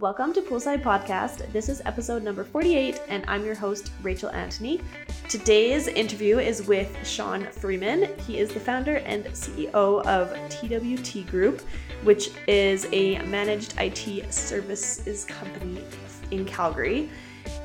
Welcome to Poolside Podcast. This is episode number 48, and I'm your host, Rachel Antony. Today's interview is with Sean Freeman. He is the founder and CEO of TWT Group, which is a managed IT services company in Calgary.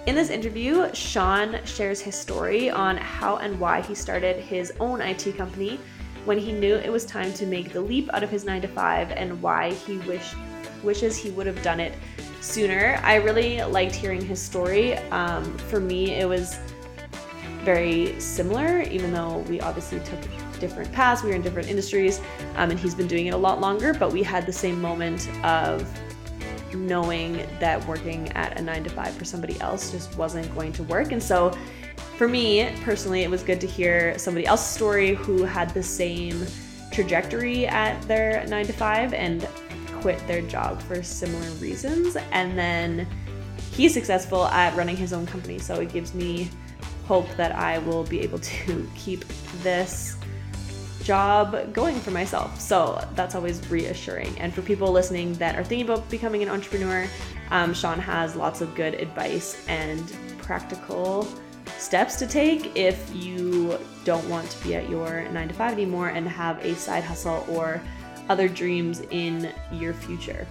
In this interview, Sean shares his story on how and why he started his own IT company when he knew it was time to make the leap out of his 9 to 5 and why he wish, wishes he would have done it sooner. I really liked hearing his story. Um, for me, it was very similar, even though we obviously took different paths, we were in different industries, um, and he's been doing it a lot longer, but we had the same moment of knowing that working at a nine to five for somebody else just wasn't going to work. And so for me personally, it was good to hear somebody else's story who had the same trajectory at their nine to five and quit their job for similar reasons. And then he's successful at running his own company. So it gives me hope that I will be able to keep this job going for myself. So that's always reassuring. And for people listening that are thinking about becoming an entrepreneur, um, Sean has lots of good advice and practical steps to take if you don't want to be at your nine to five anymore and have a side hustle or other dreams in your future.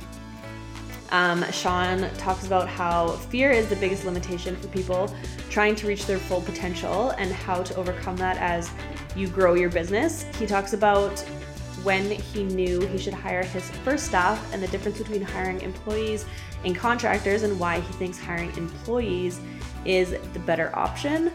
Um, Sean talks about how fear is the biggest limitation for people trying to reach their full potential and how to overcome that as you grow your business. He talks about when he knew he should hire his first staff and the difference between hiring employees and contractors and why he thinks hiring employees is the better option.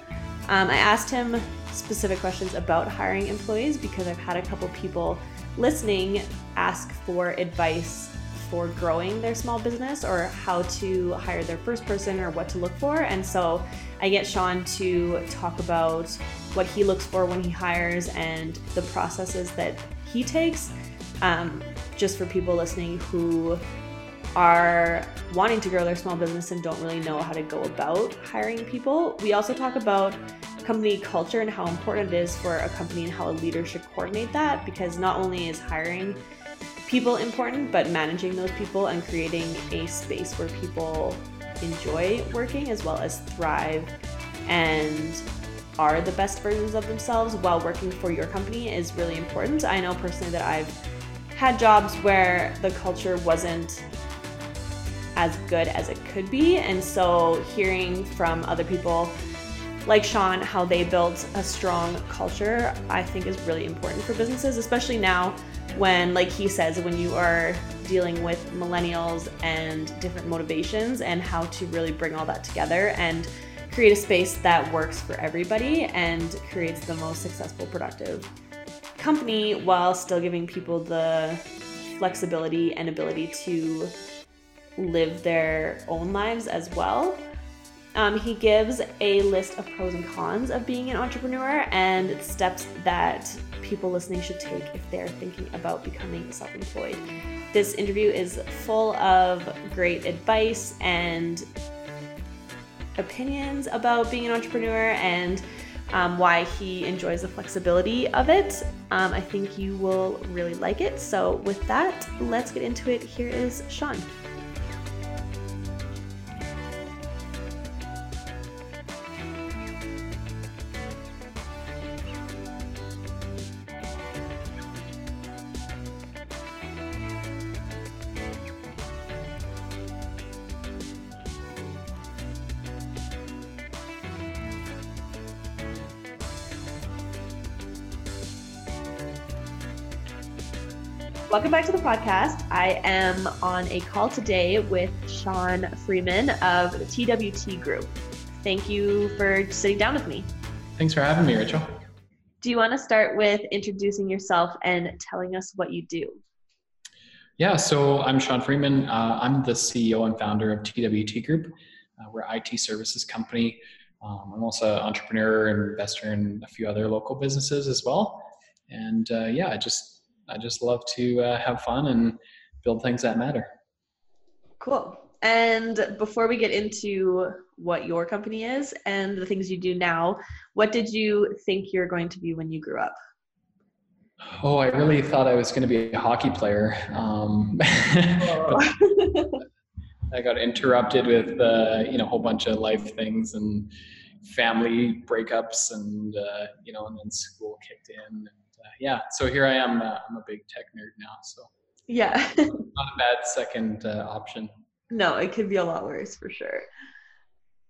Um, I asked him specific questions about hiring employees because I've had a couple people listening ask for advice for growing their small business or how to hire their first person or what to look for. And so I get Sean to talk about what he looks for when he hires and the processes that he takes. Um, just for people listening who are wanting to grow their small business and don't really know how to go about hiring people. We also talk about company culture and how important it is for a company and how a leader should coordinate that because not only is hiring people important, but managing those people and creating a space where people enjoy working as well as thrive and are the best versions of themselves while working for your company is really important. I know personally that I've had jobs where the culture wasn't as good as it could be. And so hearing from other people like Sean, how they built a strong culture, I think is really important for businesses, especially now when, like he says, when you are dealing with millennials and different motivations and how to really bring all that together and create a space that works for everybody and creates the most successful, productive company while still giving people the flexibility and ability to live their own lives as well. Um, he gives a list of pros and cons of being an entrepreneur and steps that people listening should take if they're thinking about becoming self employed. This interview is full of great advice and opinions about being an entrepreneur and um, why he enjoys the flexibility of it. Um, I think you will really like it. So, with that, let's get into it. Here is Sean. Podcast. I am on a call today with Sean Freeman of the TWT Group. Thank you for sitting down with me. Thanks for having me, Rachel. Do you want to start with introducing yourself and telling us what you do? Yeah, so I'm Sean Freeman. Uh, I'm the CEO and founder of TWT Group. Uh, we're an IT services company. Um, I'm also an entrepreneur and investor in a few other local businesses as well. And uh, yeah, I just I just love to uh, have fun and build things that matter. Cool. And before we get into what your company is and the things you do now, what did you think you're going to be when you grew up? Oh, I really thought I was going to be a hockey player. Um, I got interrupted with uh, you know a whole bunch of life things and family breakups and uh, you know and then school kicked in and yeah so here I am uh, I'm a big tech nerd now so yeah. Not a bad second uh, option. No it could be a lot worse for sure.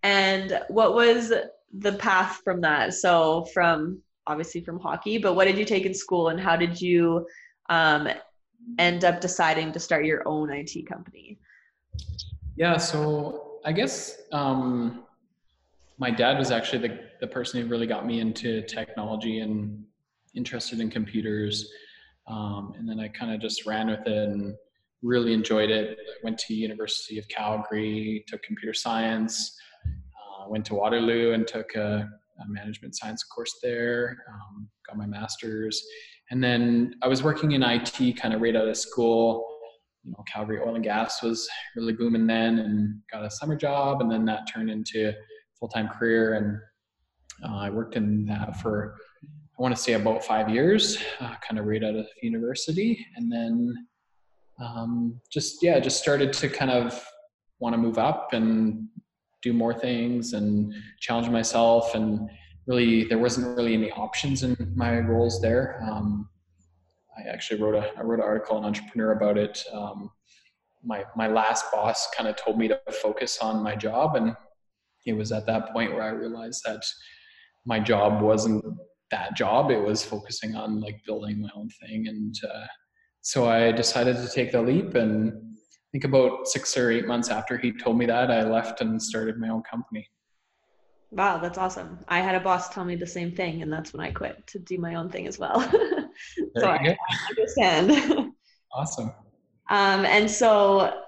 And what was the path from that? So from obviously from hockey but what did you take in school and how did you um, end up deciding to start your own IT company? Yeah, so I guess um, my dad was actually the, the person who really got me into technology and interested in computers. Um, and then I kind of just ran with it and really enjoyed it. I went to University of Calgary, took computer science, uh, went to Waterloo and took a, a management science course there, um, got my master's. And then I was working in IT kind of right out of school you know, Calgary oil and gas was really booming then and got a summer job. And then that turned into full-time career. And uh, I worked in that for, I want to say about five years, uh, kind of right out of university. And then um, just, yeah, just started to kind of want to move up and do more things and challenge myself. And really, there wasn't really any options in my roles there. Um, I actually wrote a I wrote an article on Entrepreneur about it. Um, my my last boss kind of told me to focus on my job, and it was at that point where I realized that my job wasn't that job. It was focusing on like building my own thing, and uh, so I decided to take the leap. And I think about six or eight months after he told me that, I left and started my own company. Wow, that's awesome. I had a boss tell me the same thing, and that's when I quit to do my own thing as well. so I, I, understand. awesome. Um, and so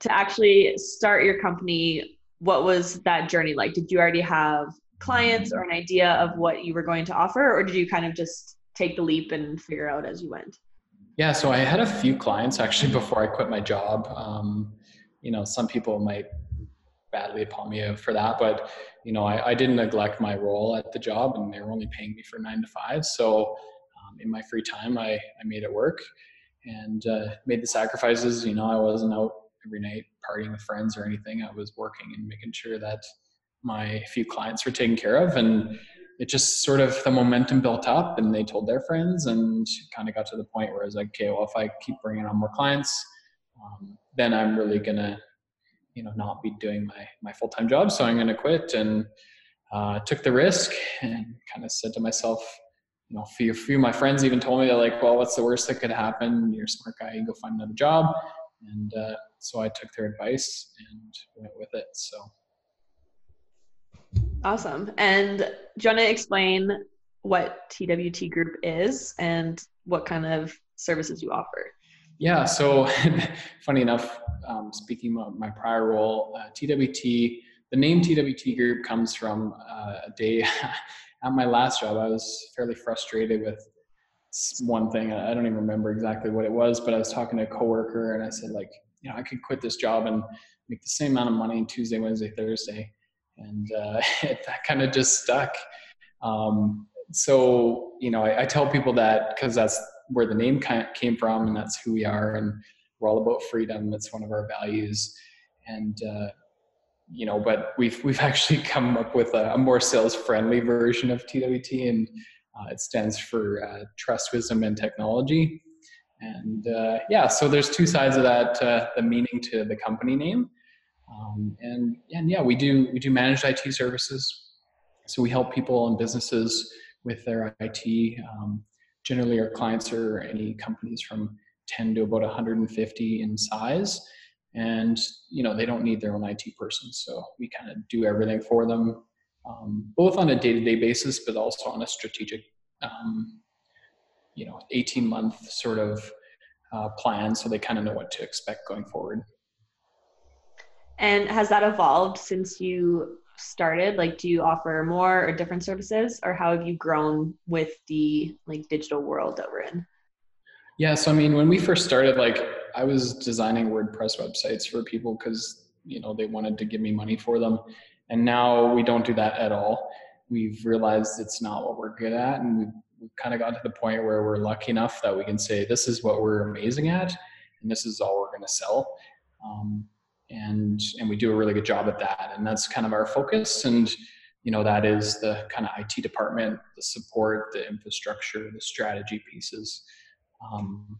to actually start your company, what was that journey like? Did you already have clients or an idea of what you were going to offer, or did you kind of just take the leap and figure out as you went? Yeah, so I had a few clients actually before I quit my job. Um, you know, some people might badly upon me for that, but you know, I, I, didn't neglect my role at the job, and they were only paying me for nine to five. So um, in my free time, I, I made it work and uh, made the sacrifices. You know, I wasn't out every night partying with friends or anything. I was working and making sure that my few clients were taken care of. And it just sort of the momentum built up and they told their friends and kind of got to the point where I was like, okay, well, if I keep bringing on more clients, um, then I'm really to, you know, not be doing my, my full-time job. So I'm going to quit and uh, took the risk and kind of said to myself, you know, a few, a few of my friends even told me they're like, well, what's the worst that could happen? You're a smart guy, you go find another job. And uh, so I took their advice and went with it. So. Awesome. And do you want to explain what TWT Group is and what kind of services you offer? Yeah, so funny enough, um, speaking of my prior role, uh, TWT, the name TWT Group comes from uh, a day at my last job, I was fairly frustrated with one thing. I don't even remember exactly what it was, but I was talking to a coworker and I said, like, you know, I could quit this job and make the same amount of money Tuesday, Wednesday, Thursday. And uh, that kind of just stuck. Um, so, you know, I, I tell people that because that's where the name came from and that's who we are. And we're all about freedom. That's one of our values. And, uh, you know, but we've we've actually come up with a, a more sales friendly version of TWT, and uh, it stands for uh, Trust, Wisdom, and Technology. And uh, yeah, so there's two sides of that: uh, the meaning to the company name, um, and and yeah, we do we do managed IT services. So we help people and businesses with their IT. Um, generally, our clients are any companies from 10 to about 150 in size and you know they don't need their own IT person, so we kind of do everything for them, um, both on a day-to-day basis, but also on a strategic, um, you know, 18-month sort of uh, plan, so they kind of know what to expect going forward. And has that evolved since you started? Like, do you offer more or different services, or how have you grown with the like digital world that we're in? Yeah, so I mean, when we first started, like I was designing WordPress websites for people because you know they wanted to give me money for them, and now we don't do that at all. We've realized it's not what we're good at, and we've, kind of got to the point where we're lucky enough that we can say this is what we're amazing at, and this is all we're going to sell. Um, and and we do a really good job at that and that's kind of our focus and you know that is the kind of IT department, the support, the infrastructure, the strategy pieces. Um,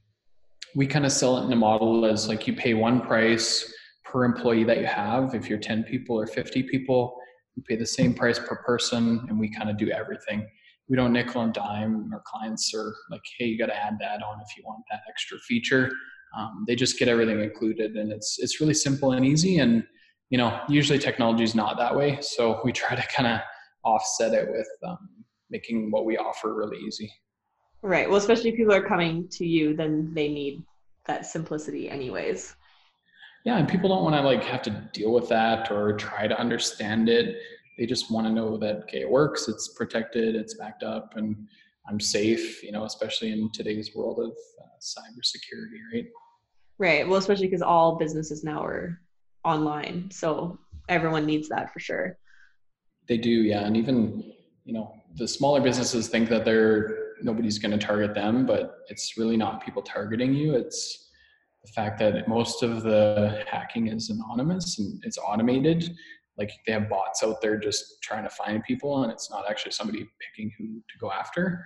we kind of sell it in a model as like you pay one price per employee that you have. If you're 10 people or 50 people, you pay the same price per person, and we kind of do everything. We don't nickel and dime our clients or like, hey, you got to add that on if you want that extra feature. Um, they just get everything included, and it's it's really simple and easy. And you know, usually technology is not that way. So we try to kind of offset it with um, making what we offer really easy. Right. Well, especially if people are coming to you, then they need that simplicity, anyways. Yeah, and people don't want to like have to deal with that or try to understand it. They just want to know that okay, it works, it's protected, it's backed up, and I'm safe. You know, especially in today's world of uh, cybersecurity, right? Right. Well, especially because all businesses now are online. So everyone needs that for sure. They do, yeah. And even, you know, the smaller businesses think that they're nobody's going to target them, but it's really not people targeting you. It's the fact that most of the hacking is anonymous and it's automated. Like they have bots out there just trying to find people, and it's not actually somebody picking who to go after.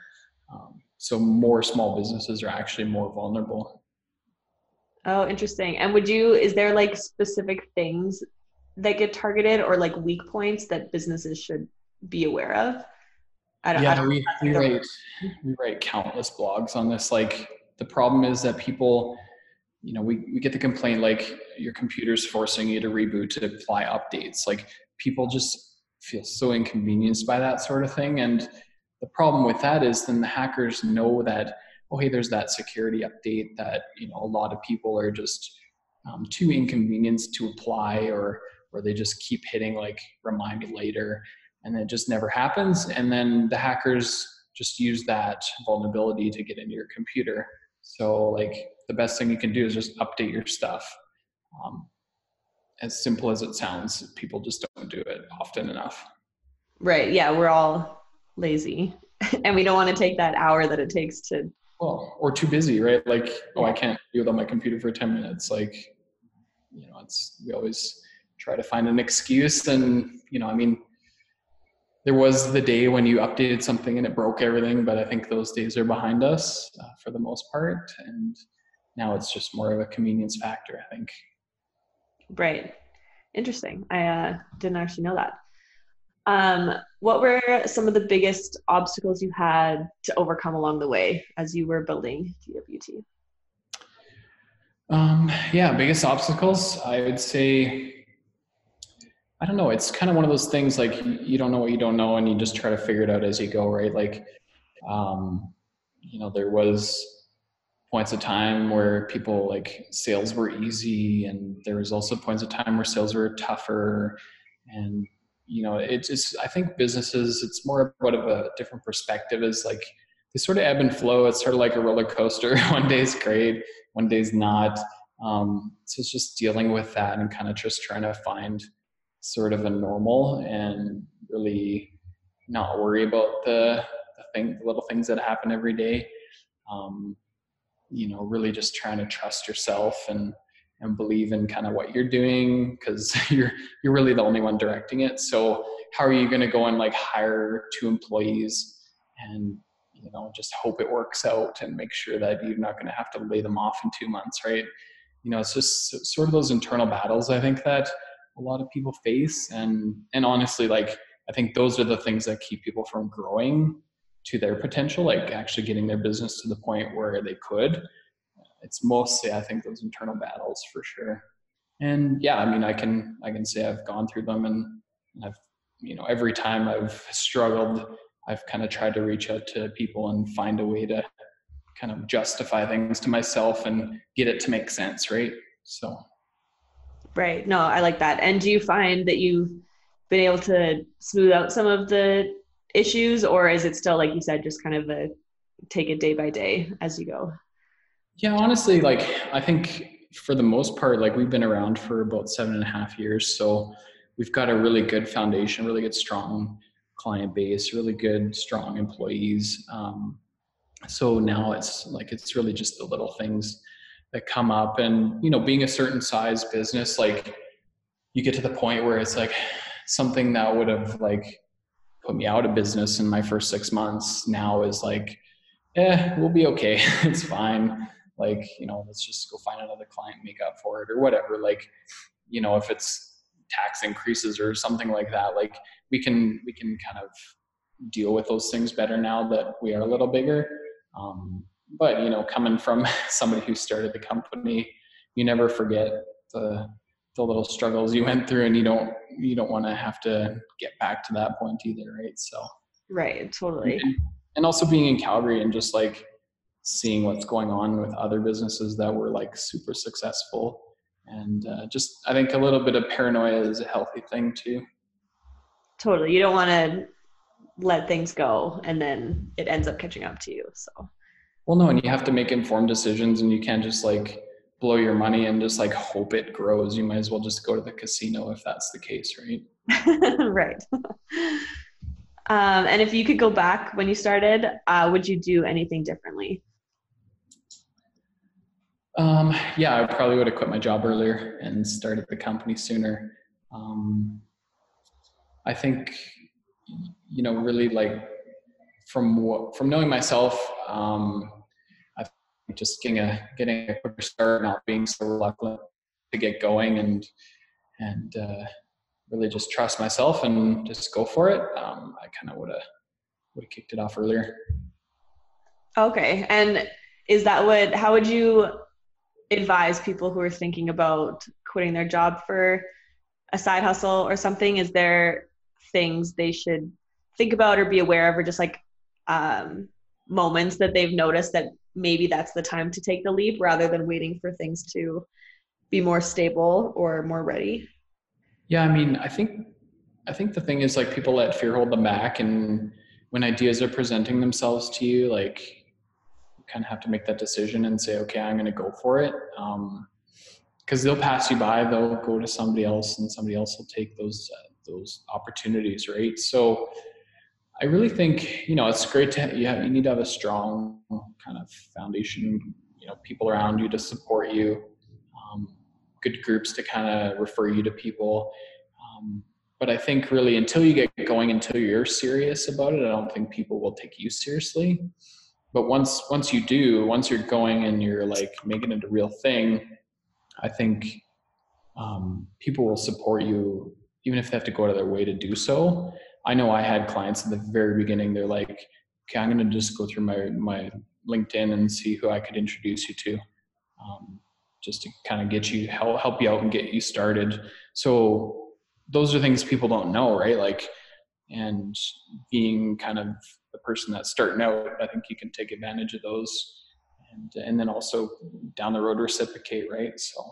Um, so more small businesses are actually more vulnerable. Oh, interesting. And would you, is there like specific things that get targeted or like weak points that businesses should be aware of? I don't, yeah, I don't, we, we write, we write countless blogs on this. Like the problem is that people, you know, we, we get the complaint like your computer's forcing you to reboot to apply updates. Like people just feel so inconvenienced by that sort of thing. And the problem with that is then the hackers know that oh hey there's that security update that you know a lot of people are just um, too inconvenienced to apply or or they just keep hitting like remind me later and it just never happens and then the hackers just use that vulnerability to get into your computer. So like the best thing you can do is just update your stuff um, as simple as it sounds. People just don't do it often enough. Right yeah we're all lazy and we don't want to take that hour that it takes to well or too busy right? Like oh i can't do it on my computer for 10 minutes. Like you know it's we always try to find an excuse and you know i mean there was the day when you updated something and it broke everything but i think those days are behind us uh, for the most part. And now it's just more of a convenience factor i think. Right. Interesting. I uh, didn't actually know that. Um, what were some of the biggest obstacles you had to overcome along the way as you were building TWT? Um, yeah, biggest obstacles, I would say, I don't know. It's kind of one of those things like you don't know what you don't know, and you just try to figure it out as you go, right? Like, um, you know, there was points of time where people like sales were easy, and there was also points of time where sales were tougher, and you know, it's just, I think businesses, it's more about of a different perspective is like they sort of ebb and flow. It's sort of like a roller coaster. one day is great, one day is not. Um, so it's just dealing with that and kind of just trying to find sort of a normal and really not worry about the, the thing, the little things that happen every day. Um, you know, really just trying to trust yourself and, and believe in kind of what you're doing because you're you're really the only one directing it. So how are you going to go and like hire two employees and you know just hope it works out and make sure that you're not going to have to lay them off in two months right? You know it's just sort of those internal battles i think that a lot of people face. And and honestly like i think those are the things that keep people from growing to their potential like actually getting their business to the point where they could it's mostly I think those internal battles for sure. And yeah, I mean, I can I can say I've gone through them, and I've you know every time I've struggled, I've kind of tried to reach out to people and find a way to kind of justify things to myself and get it to make sense, right? So. Right. No, I like that. And do you find that you've been able to smooth out some of the issues, or is it still, like you said, just kind of a take it day by day as you go? Yeah, honestly, like I think for the most part, like we've been around for about seven and a half years. So we've got a really good foundation, really good, strong client base, really good, strong employees. Um, so now it's like it's really just the little things that come up and you know being a certain size business like you get to the point where it's like something that would have like put me out of business in my first six months now is like, eh, we'll be okay. it's fine. Like, you know, let's just go find another client, make up for it or whatever. Like, you know, if it's tax increases or something like that, like we can, we can kind of deal with those things better now that we are a little bigger. Um, but you know, coming from somebody who started the company, you never forget the the little struggles you went through and you don't you don't want to have to get back to that point either right so right totally and, and also being in calgary and just like seeing what's going on with other businesses that were like super successful and uh, just i think a little bit of paranoia is a healthy thing too totally you don't want to let things go and then it ends up catching up to you so well no and you have to make informed decisions and you can't just like blow your money and just like hope it grows. You might as well just go to the casino if that's the case, right? right. Um, and if you could go back when you started, uh, would you do anything differently? Um, yeah, I probably would have quit my job earlier and started the company sooner. Um, I think, you know, really like from from knowing myself, um, just getting a getting a quicker start, not being so reluctant to get going, and and uh, really just trust myself and just go for it. Um, I kind of would have would have kicked it off earlier. Okay, and is that what? How would you advise people who are thinking about quitting their job for a side hustle or something? Is there things they should think about or be aware of, or just like um, moments that they've noticed that maybe that's the time to take the leap rather than waiting for things to be more stable or more ready yeah i mean i think i think the thing is like people let fear hold them back and when ideas are presenting themselves to you like kind of have to make that decision and say okay i'm going to go for it because um, they'll pass you by they'll go to somebody else and somebody else will take those uh, those opportunities right so I really think you know it's great to you have you need to have a strong kind of foundation, you know, people around you to support you, um, good groups to kind of refer you to people. Um, but I think really until you get going, until you're serious about it, I don't think people will take you seriously. But once once you do, once you're going and you're like making it a real thing, I think um, people will support you even if they have to go out of their way to do so. I know I had clients at the very beginning. They're like, okay, I'm going to just go through my my LinkedIn and see who I could introduce you to, um, just to kind of get you help help you out and get you started. So those are things people don't know, right? Like, and being kind of the person that's starting out, I think you can take advantage of those, and and then also down the road reciprocate, right? So.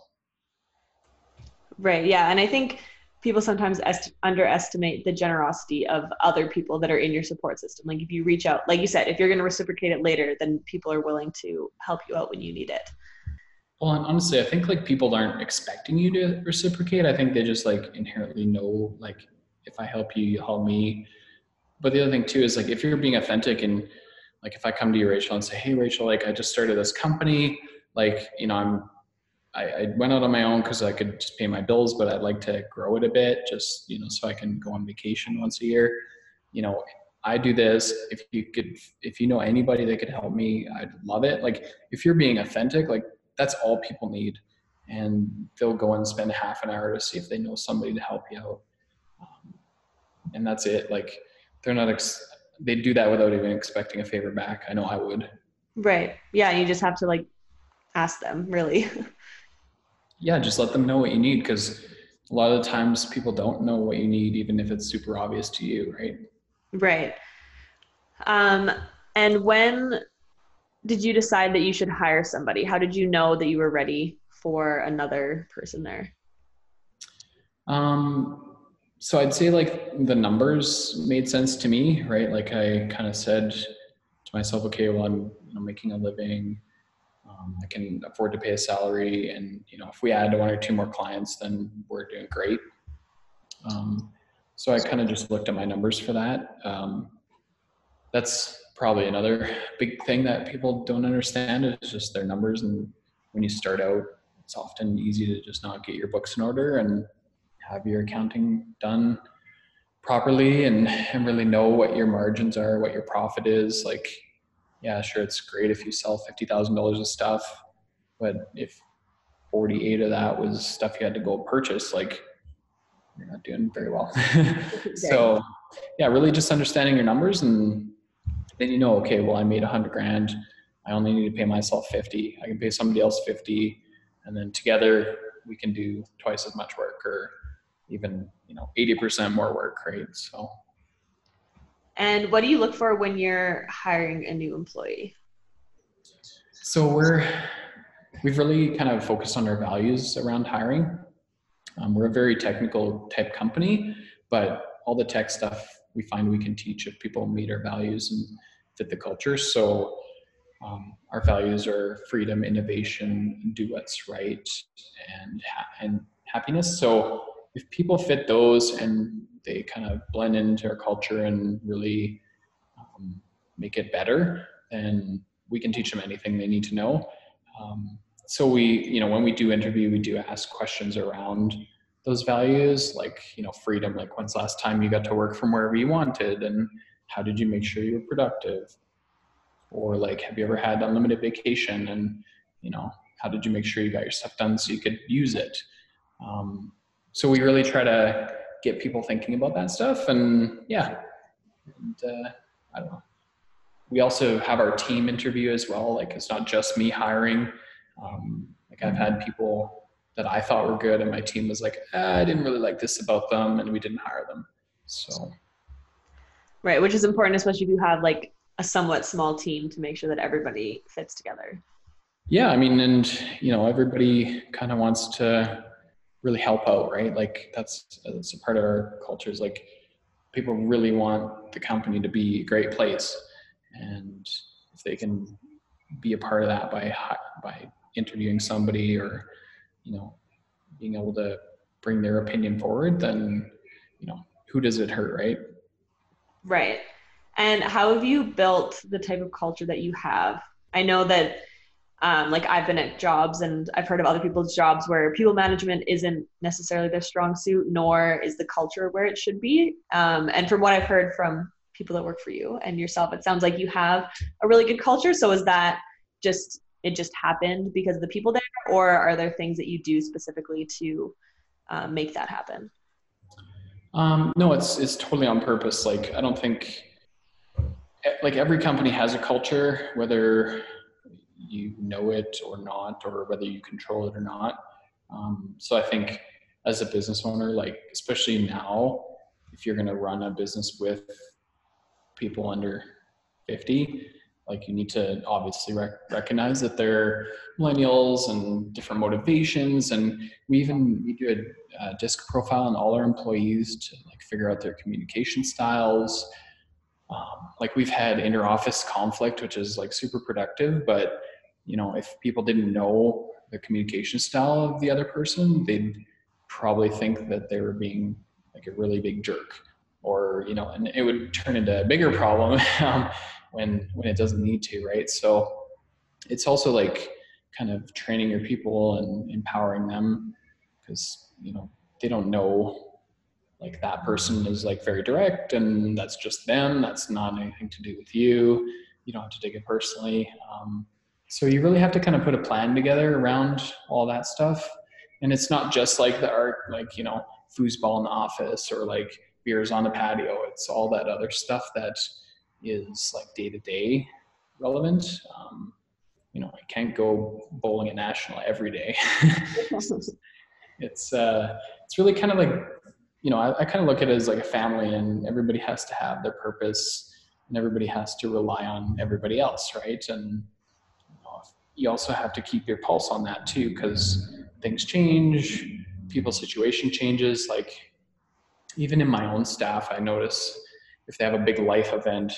Right. Yeah, and I think people sometimes est- underestimate the generosity of other people that are in your support system. Like if you reach out, like you said, if you're going to reciprocate it later, then people are willing to help you out when you need it. Well, and honestly, I think like people aren't expecting you to reciprocate. I think they just like inherently know like if I help you, you help me. But the other thing too is like if you're being authentic and like if I come to you, Rachel, and say, "Hey, Rachel, like I just started this company, like you know I'm I, I went out on my own because I could just pay my bills, but I'd like to grow it a bit, just you know, so I can go on vacation once a year. You know, I do this. If you could, if you know anybody that could help me, I'd love it. Like if you're being authentic, like that's all people need, and they'll go and spend half an hour to see if they know somebody to help you out, um, and that's it. Like they're not. Ex- they do that without even expecting a favor back. I know I would. Right. Yeah. You just have to like ask them, really. yeah, just let them know what you need because a lot of the times people don't know what you need, even if it's super obvious to you, right? Right. Um, and when did you decide that you should hire somebody? How did you know that you were ready for another person there? Um, so I'd say like the numbers made sense to me, right? Like I kind of said to myself, okay, well, I'm you know, making a living. Um, I can afford to pay a salary, and you know, if we add one or two more clients, then we're doing great. Um, so I kind of just looked at my numbers for that. Um, that's probably another big thing that people don't understand is just their numbers. And when you start out, it's often easy to just not get your books in order and have your accounting done properly and, and really know what your margins are, what your profit is. Like, yeah, sure, it's great if you sell $50,000 of stuff, but if 48 of that was stuff you had to go purchase, like, you're not doing very well. so, yeah, really just understanding your numbers and then you know, okay, well, I made a hundred grand. I only need to pay myself 50. I can pay somebody else 50. And then together we can do twice as much work or even you know 80% more work right so. And what do you look for when you're hiring a new employee? So we're we've really kind of focused on our values around hiring. Um, we're a very technical type company but all the tech stuff we find we can teach if people meet our values and fit the culture. So um, our values are freedom innovation do what's right and ha- and happiness. So if people fit those and they kind of blend into our culture and really um, make it better, then we can teach them anything they need to know. Um, so we, you know, when we do interview, we do ask questions around those values, like you know, freedom. Like when's last time you got to work from wherever you wanted, and how did you make sure you were productive? Or like, have you ever had unlimited vacation, and you know, how did you make sure you got your stuff done so you could use it? Um, so we really try to get people thinking about that stuff and yeah. And, uh, i don't know. We also have our team interview as well. Like it's not just me hiring. Um, like i've had people that i thought were good and my team was like ah, i didn't really like this about them and we didn't hire them. So. Right which is important especially if you have like a somewhat small team to make sure that everybody fits together. Yeah i mean and you know everybody kind of wants to really help out, right? Like that's that's a part of our culture is like people really want the company to be a great place, and if they can be a part of that by by interviewing somebody or you know being able to bring their opinion forward, then you know who does it hurt, right? Right. And how have you built the type of culture that you have? I know that um, like I've been at jobs and I've heard of other people's jobs where people management isn't necessarily their strong suit, nor is the culture where it should be. Um, and from what I've heard from people that work for you and yourself, it sounds like you have a really good culture. So is that just it just happened because of the people there, or are there things that you do specifically to uh, make that happen? Um, no, it's it's totally on purpose. Like I don't think like every company has a culture, whether you know it or not, or whether you control it or not. Um, so I think as a business owner, like especially now, if you're going to run a business with people under 50, like you need to obviously rec- recognize that they're millennials and different motivations and we even we do a, a disc profile on all our employees to like figure out their communication styles um, like we've had inter-office conflict which is like super productive but you know, if people didn't know the communication style of the other person, they'd probably think that they were being like a really big jerk or, you know, and it would turn into a bigger problem um, when, when it doesn't need to, right? So it's also like kind of training your people and empowering them because, you know, they don't know like that person is like very direct and that's just them. That's not anything to do with you. You don't have to take it personally. Um, so you really have to kind of put a plan together around all that stuff. And it's not just like the art like you know foosball in the office or like beers on the patio. It's all that other stuff that is like day to day relevant. Um, you know i can't go bowling at national every day. It's uh it's really kind of like you know I, I kind of look at it as like a family and everybody has to have their purpose and everybody has to rely on everybody else right? And you also have to keep your pulse on that too because things change people's situation changes. Like even in my own staff i notice if they have a big life event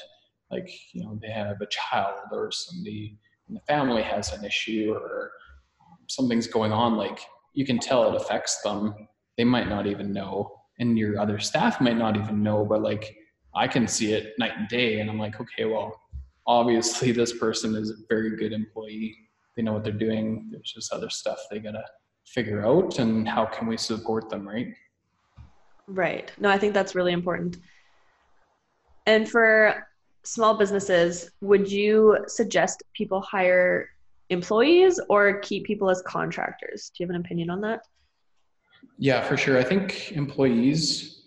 like you know they have a child or somebody in the family has an issue or um, something's going on like you can tell it affects them. They might not even know and your other staff might not even know but like i can see it night and day and i'm like okay well obviously this person is a very good employee they know what they're doing. There's just other stuff they gotta figure out, and how can we support them, right? Right. No, I think that's really important. And for small businesses, would you suggest people hire employees or keep people as contractors? Do you have an opinion on that? Yeah, for sure. I think employees,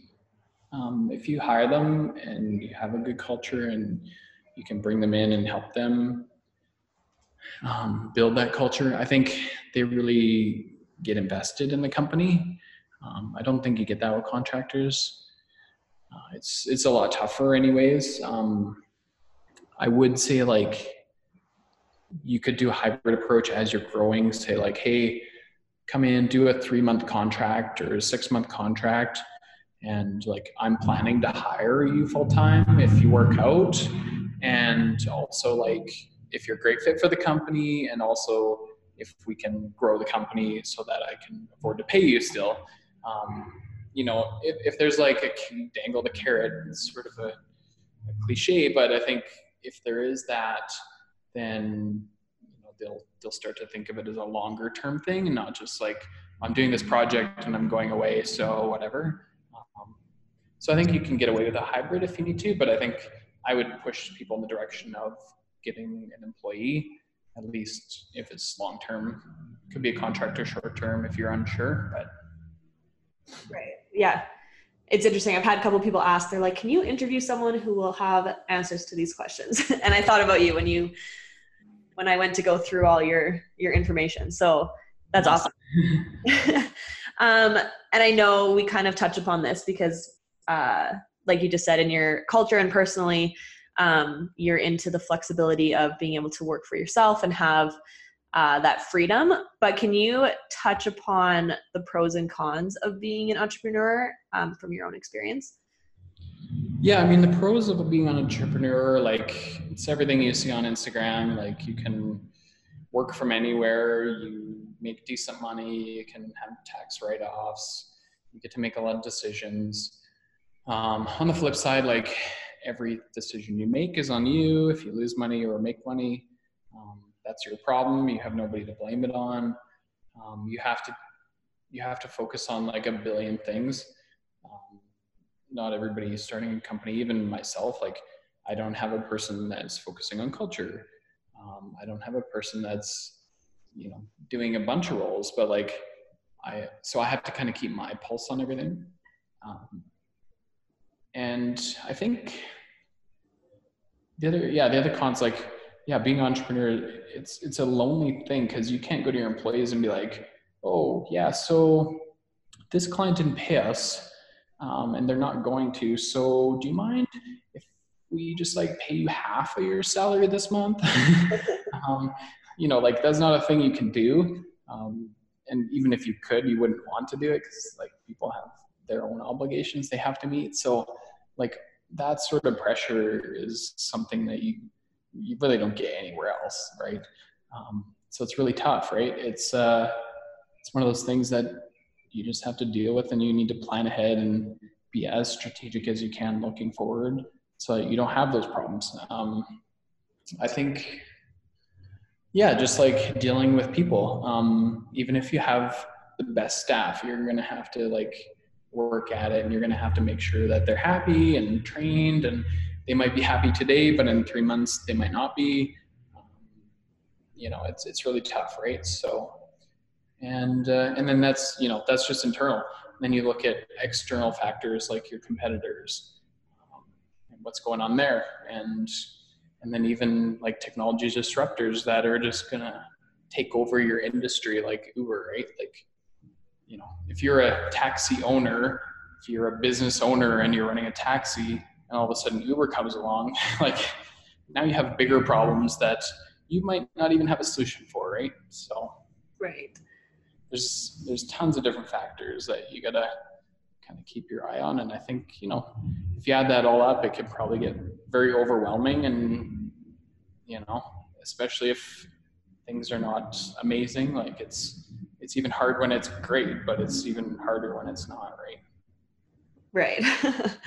um, if you hire them and you have a good culture and you can bring them in and help them um, build that culture, I think they really get invested in the company. Um, I don't think you get that with contractors. Uh, it's it's a lot tougher, anyways. Um, I would say like you could do a hybrid approach as you're growing. Say like, hey, come in, do a three month contract or a six month contract, and like I'm planning to hire you full time if you work out, and also like if you're a great fit for the company, and also if we can grow the company so that I can afford to pay you still. Um, you know, if, if there's like a dangle the carrot, it's sort of a, a cliche, but I think if there is that, then you know they'll they'll start to think of it as a longer term thing and not just like I'm doing this project and I'm going away, so whatever. Um, so I think you can get away with a hybrid if you need to, but I think I would push people in the direction of getting an employee, at least if it's long term. Could be a contractor short term if you're unsure, but right, yeah it's interesting. I've had a couple people ask, they're like, can you interview someone who will have answers to these questions? and I thought about you when you, when I went to go through all your, your information. So that's awesome. um, and I know we kind of touch upon this because, uh, like you just said, in your culture and personally, um, you're into the flexibility of being able to work for yourself and have uh, that freedom. But can you touch upon the pros and cons of being an entrepreneur um, from your own experience? Yeah, I mean, the pros of being an entrepreneur, like it's everything you see on Instagram. Like you can work from anywhere, you make decent money, you can have tax write offs, you get to make a lot of decisions. Um, on the flip side, like every decision you make is on you. If you lose money or make money, um, that's your problem. You have nobody to blame it on. Um, you have to you have to focus on like a billion things. Um, not everybody is starting a company, even myself. Like I don't have a person that's focusing on culture. Um, I don't have a person that's you know doing a bunch of roles, but like I so I have to kind of keep my pulse on everything. Um, and I think the other yeah the other cons like yeah, being an entrepreneur, it's it's a lonely thing because you can't go to your employees and be like, oh yeah, so this client didn't pay us, um, and they're not going to. So do you mind if we just like pay you half of your salary this month? um, you know, like that's not a thing you can do. Um, and even if you could, you wouldn't want to do it because like people have their own obligations they have to meet. So like that sort of pressure is something that you you really don't get anywhere else, right? Um, so it's really tough, right? It's uh, it's one of those things that you just have to deal with, and you need to plan ahead and be as strategic as you can looking forward, so that you don't have those problems. Um, I think, yeah, just like dealing with people. Um, even if you have the best staff, you're to have to like work at it, and you're going to have to make sure that they're happy and trained and they might be happy today, but in three months they might not be. You know, it's it's really tough, right? So, and uh, and then that's you know that's just internal. Then you look at external factors like your competitors um, and what's going on there, and and then even like technology disruptors that are just gonna take over your industry, like Uber, right? Like, you know, if you're a taxi owner, if you're a business owner and you're running a taxi, and all of a sudden Uber comes along, like now you have bigger problems that you might not even have a solution for, right? So right. There's there's tons of different factors that you gotta kind of keep your eye on, and I think you know if you add that all up, it could probably get very overwhelming, and you know especially if things are not amazing, like it's it's even hard when it's great, but it's even harder when it's not, right? Right.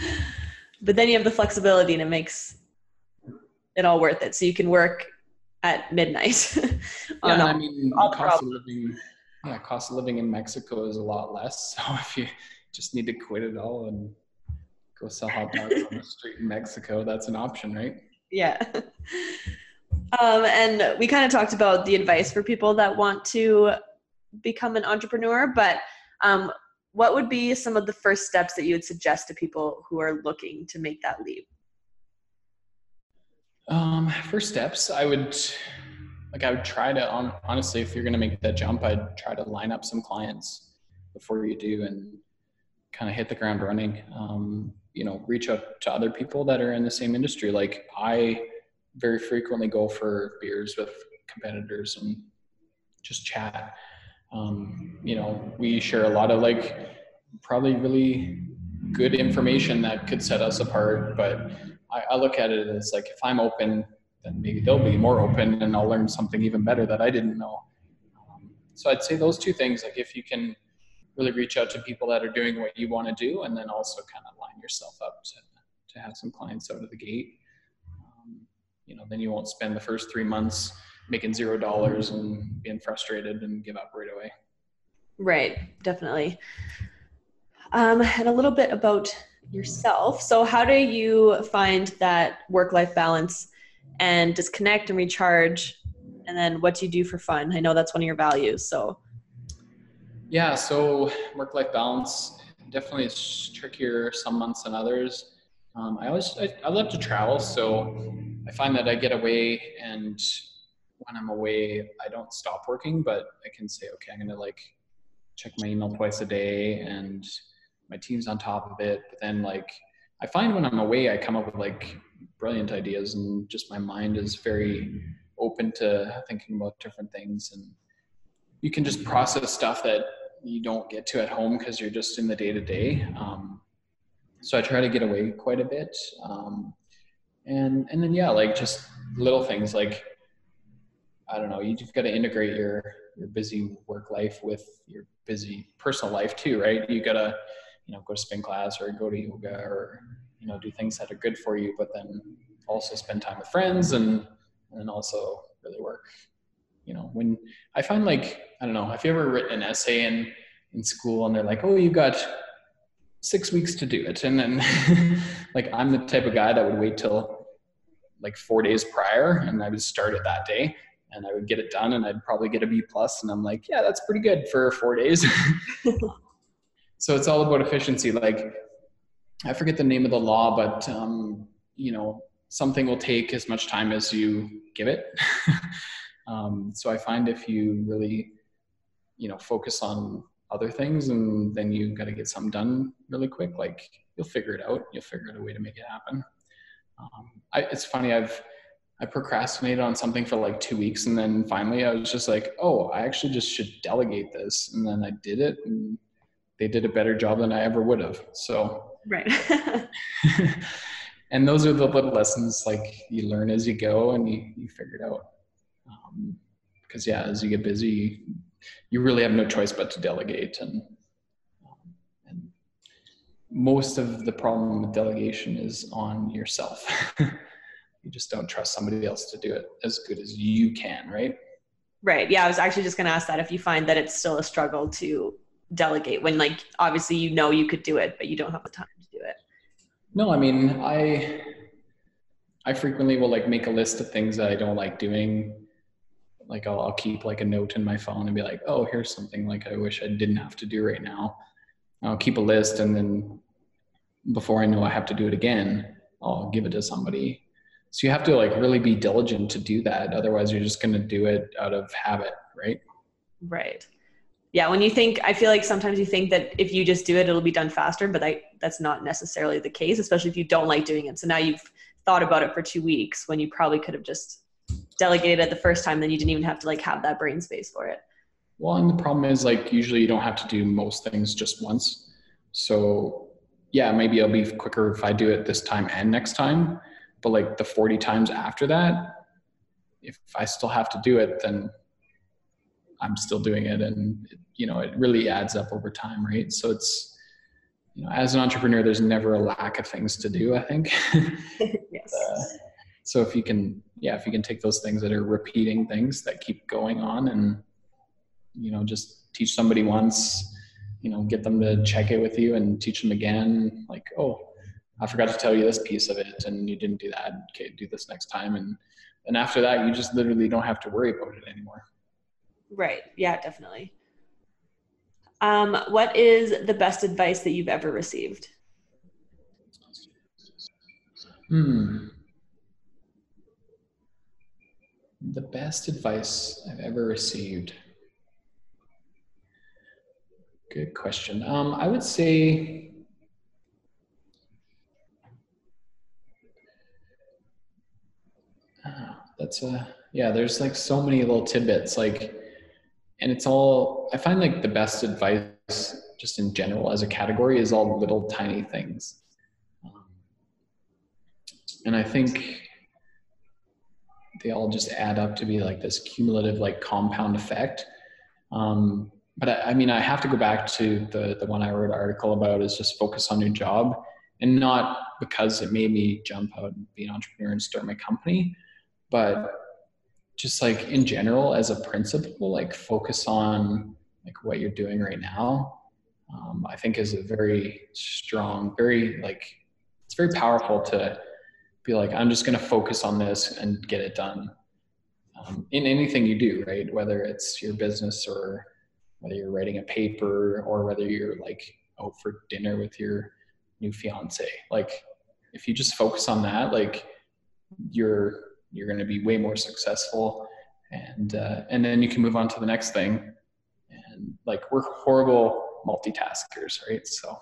but then you have the flexibility and it makes it all worth it. So you can work at midnight. yeah, I mean, cost of living, yeah, cost of living in Mexico is a lot less. So if you just need to quit it all and go sell hot dogs on the street in Mexico. That's an option, right? Yeah. Um, and we kind of talked about the advice for people that want to become an entrepreneur, but um, what would be some of the first steps that you would suggest to people who are looking to make that leap? Um, first steps, I would like I would try to on, honestly, if you're going to make that jump, I'd try to line up some clients before you do and kind of hit the ground running. Um, you know, reach out to other people that are in the same industry. Like I very frequently go for beers with competitors and just chat. Um, you know, we share a lot of like probably really good information that could set us apart. But I, I look at it as like if I'm open, then maybe they'll be more open and I'll learn something even better that I didn't know. Um, so I'd say those two things, like if you can really reach out to people that are doing what you want to do and then also kind of line yourself up to, to have some clients out of the gate you know then you won't spend the first three months making zero dollars and being frustrated and give up right away. Right definitely. Um, and a little bit about yourself. So how do you find that work-life balance and disconnect and recharge? And then what do you do for fun? I know that's one of your values so. Yeah so work-life balance definitely is trickier some months than others. Um, i always I, I love to travel so I find that I get away and when I'm away, I don't stop working, but I can say, okay, I'm to like check my email twice a day and my team's on top of it. But then like, I find when I'm away, I come up with like brilliant ideas and just my mind is very open to thinking about different things. And you can just process stuff that you don't get to at home because you're just in the day to day. So I try to get away quite a bit. Um, and and then yeah like just little things like i don't know you just got to integrate your your busy work life with your busy personal life too right you gotta you know go to spin class or go to yoga or you know do things that are good for you but then also spend time with friends and and also really work you know when i find like i don't know have you ever written an essay in in school and they're like oh you got six weeks to do it. And then like I'm the type of guy that would wait till like four days prior and I would start it that day and I would get it done and I'd probably get a B plus and I'm like, yeah, that's pretty good for four days. so it's all about efficiency. Like I forget the name of the law, but um, you know, something will take as much time as you give it. um, so I find if you really, you know, focus on other things and then you got to get something done really quick like you'll figure it out you'll figure out a way to make it happen um, I, it's funny i've i procrastinated on something for like two weeks and then finally i was just like oh i actually just should delegate this and then i did it and they did a better job than i ever would have so right. And those are the little lessons like you learn as you go and you, you figure it out because um, yeah as you get busy you really have no choice but to delegate and um, and most of the problem with delegation is on yourself you just don't trust somebody else to do it as good as you can right? Right. Yeah i was actually just going to ask that if you find that it's still a struggle to delegate when like obviously you know you could do it but you don't have the time to do it. No i mean i i frequently will like make a list of things that i don't like doing. Like I'll, I'll keep like a note in my phone and be like oh here's something like i wish i didn't have to do right now. I'll keep a list and then before i know i have to do it again i'll give it to somebody so you have to like really be diligent to do that otherwise you're just going to do it out of habit right right yeah when you think i feel like sometimes you think that if you just do it it'll be done faster but I, that's not necessarily the case especially if you don't like doing it so now you've thought about it for two weeks when you probably could have just delegated it the first time, then you didn't even have to like have that brain space for it. Well, and the problem is like usually you don't have to do most things just once. So yeah, maybe I'll be quicker if I do it this time and next time. But like the 40 times after that, if I still have to do it, then I'm still doing it. And, it, you know, it really adds up over time, right? So it's, you know, as an entrepreneur, there's never a lack of things to do, I think. yes. uh, so if you can yeah if you can take those things that are repeating things that keep going on and you know just teach somebody once you know get them to check it with you and teach them again like oh i forgot to tell you this piece of it and you didn't do that. Okay do this next time. And and after that you just literally don't have to worry about it anymore. Right. Yeah definitely. Um, what is the best advice that you've ever received? Hmm. The best advice i've ever received. Good question. Um, I would say uh, that's a yeah. There's like so many little tidbits, like, and it's all. I find like the best advice, just in general as a category, is all little tiny things, um, and I think they all just add up to be like this cumulative, like compound effect. Um, but I, I, mean, I have to go back to the the one I wrote an article about is just focus on your job, and not because it made me jump out and be an entrepreneur and start my company, but just like in general as a principle, like focus on like what you're doing right now. Um, I think is a very strong, very like it's very powerful to be like I'm just going to focus on this and get it done. Um, in anything you do, right? Whether it's your business or whether you're writing a paper or whether you're like out for dinner with your new fiance like if you just focus on that like you're you're going to be way more successful. And uh, and then you can move on to the next thing. And like we're horrible multitaskers right? So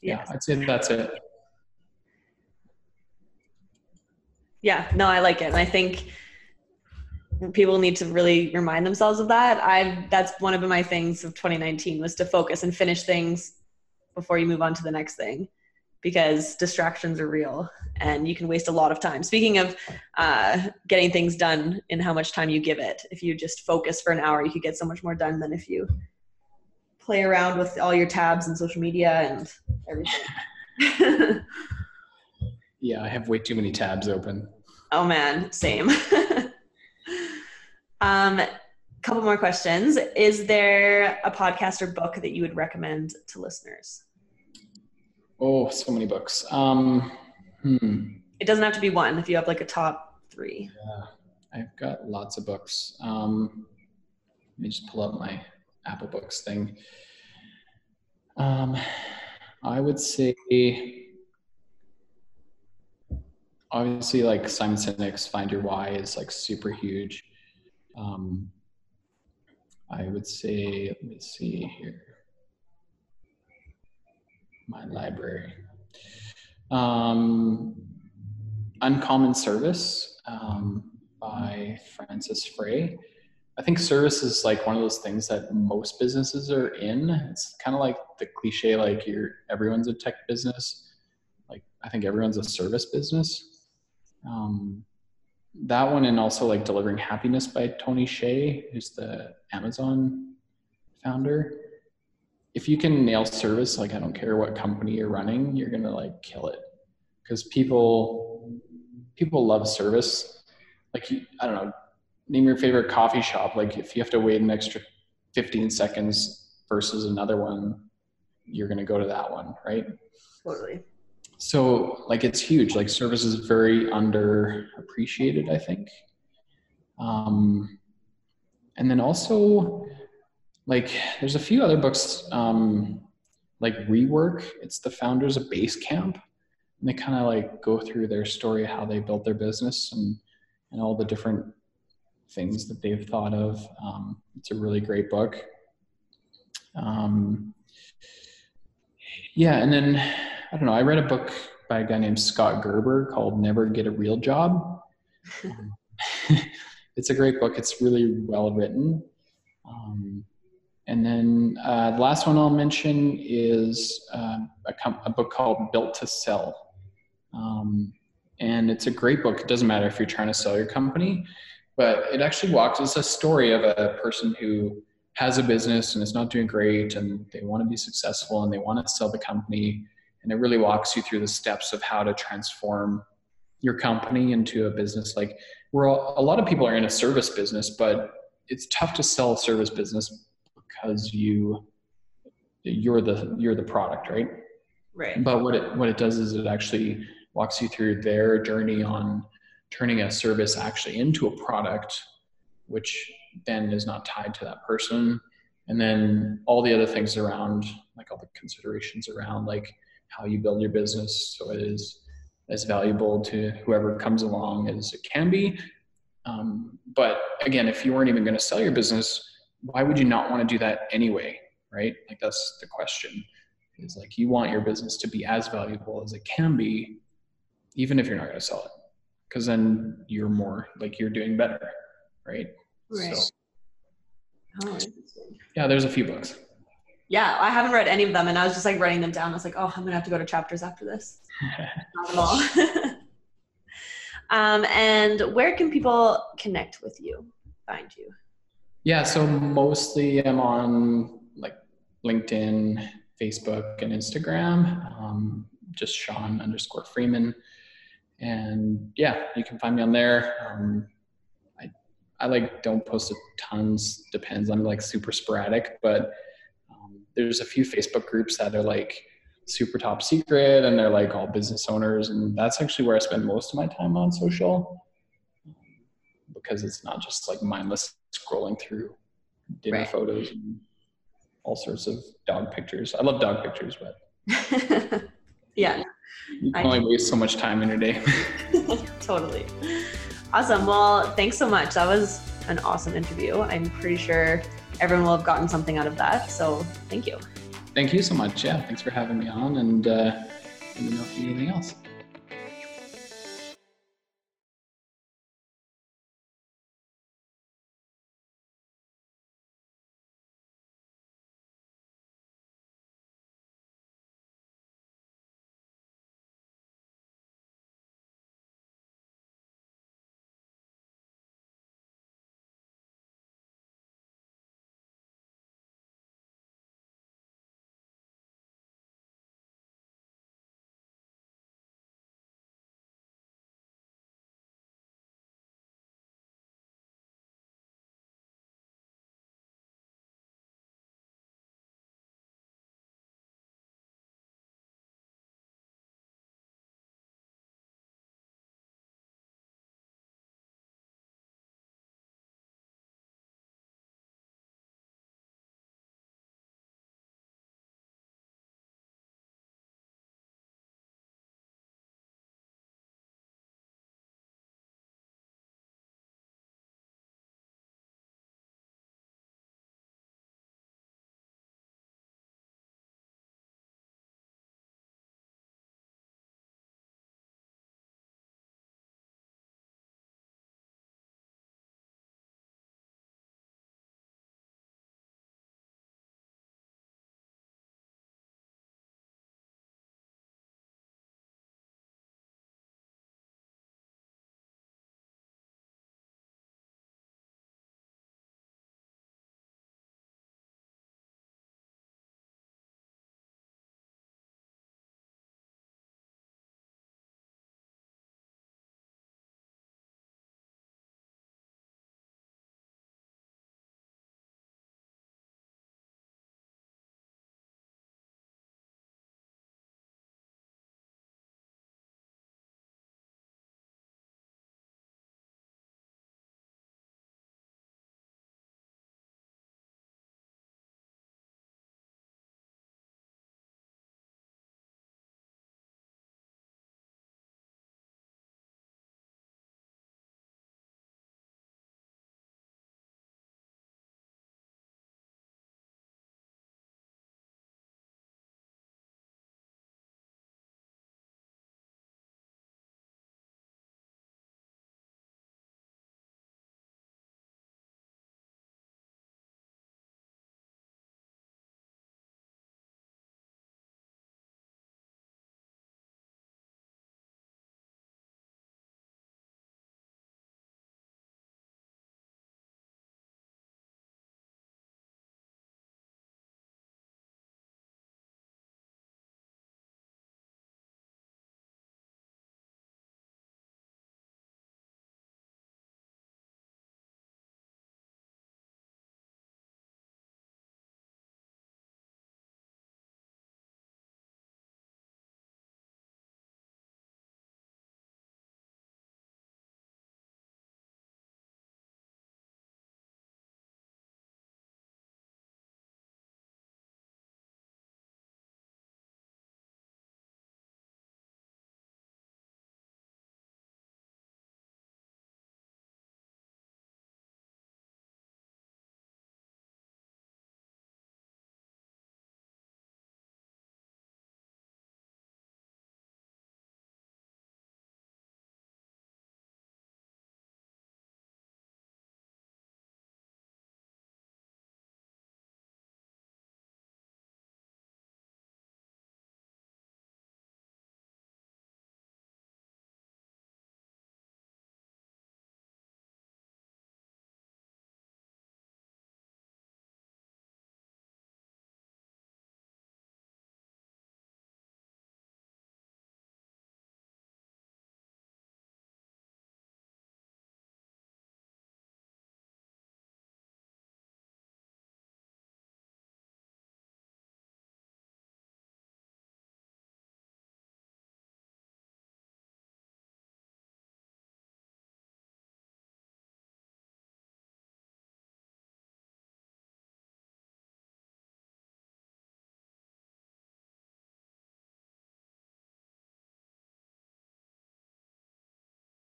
yeah i'd say that's it. Yeah no i like it. And i think people need to really remind themselves of that. I that's one of my things of 2019 was to focus and finish things before you move on to the next thing because distractions are real and you can waste a lot of time. Speaking of uh, getting things done and how much time you give it, if you just focus for an hour, you could get so much more done than if you play around with all your tabs and social media and everything. yeah, I have way too many tabs open. Oh man, same. Um, couple more questions. Is there a podcast or book that you would recommend to listeners? Oh, so many books. Um, hmm. It doesn't have to be one. If you have like a top three. Yeah, I've got lots of books. Um, let me just pull up my Apple Books thing. Um, I would say obviously like Simon Sinek's Find Your Why is like super huge. Um, I would say, let me see here. My library. Um, Uncommon Service um, by Frances Frei. I think service is like one of those things that most businesses are in. It's kind of like the cliche, like you're everyone's a tech business. Like I think everyone's a service business. Um, that one and also like delivering happiness by tony hsieh who's the amazon founder if you can nail service like i don't care what company you're running you're gonna like kill it. Because people people love service. Like i don't know name your favorite coffee shop. Like if you have to wait an extra 15 seconds versus another one you're gonna go to that one right? Totally. So like it's huge. Like service is very underappreciated i think. Um, and then also like there's a few other books um, like rework it's the founders of basecamp and they kind of like go through their story how they built their business and and all the different things that they've thought of um, it's a really great book um, yeah and then I don't know. I read a book by a guy named Scott Gerber called Never Get a Real Job. it's a great book. It's really well written. Um, and then uh, the last one I'll mention is uh, a, a, book called Built to Sell. Um, and it's a great book. It doesn't matter if you're trying to sell your company, but it actually walks. It's a story of a person who has a business and is not doing great, and they want to be successful and they want to sell the company and it really walks you through the steps of how to transform your company into a business like we're all, a lot of people are in a service business but it's tough to sell a service business because you you're the you're the product, right? Right. But what it what it does is it actually walks you through their journey on turning a service actually into a product, which then is not tied to that person. And then all the other things around, like all the considerations around like how you build your business so it is as valuable to whoever comes along as it can be. Um, but again, if you weren't even going to sell your business, why would you not want to do that anyway? Right? Like that's the question. Is like you want your business to be as valuable as it can be, even if you're not going to sell it, because then you're more like you're doing better, right? Right. So, oh. Yeah, there's a few books. Yeah, I haven't read any of them, and I was just like writing them down. I was like, oh, I'm gonna have to go to chapters after this. Not at all. um, and where can people connect with you, find you? Yeah, so mostly I'm on like LinkedIn, Facebook, and Instagram. Um, just Sean underscore Freeman, and yeah, you can find me on there. Um, I I like don't post a tons. Depends. I'm like super sporadic, but um, there's a few Facebook groups that are like super top secret and they're like all business owners and that's actually where i spend most of my time on social because it's not just like mindless scrolling through dinner right. photos and all sorts of dog pictures. I love dog pictures but yeah. you can only waste so much time in your day. Totally. Awesome. Well thanks so much. That was an awesome interview. I'm pretty sure everyone will have gotten something out of that. So thank you. Thank you so much. Yeah, thanks for having me on, and uh, let me know if you need anything else.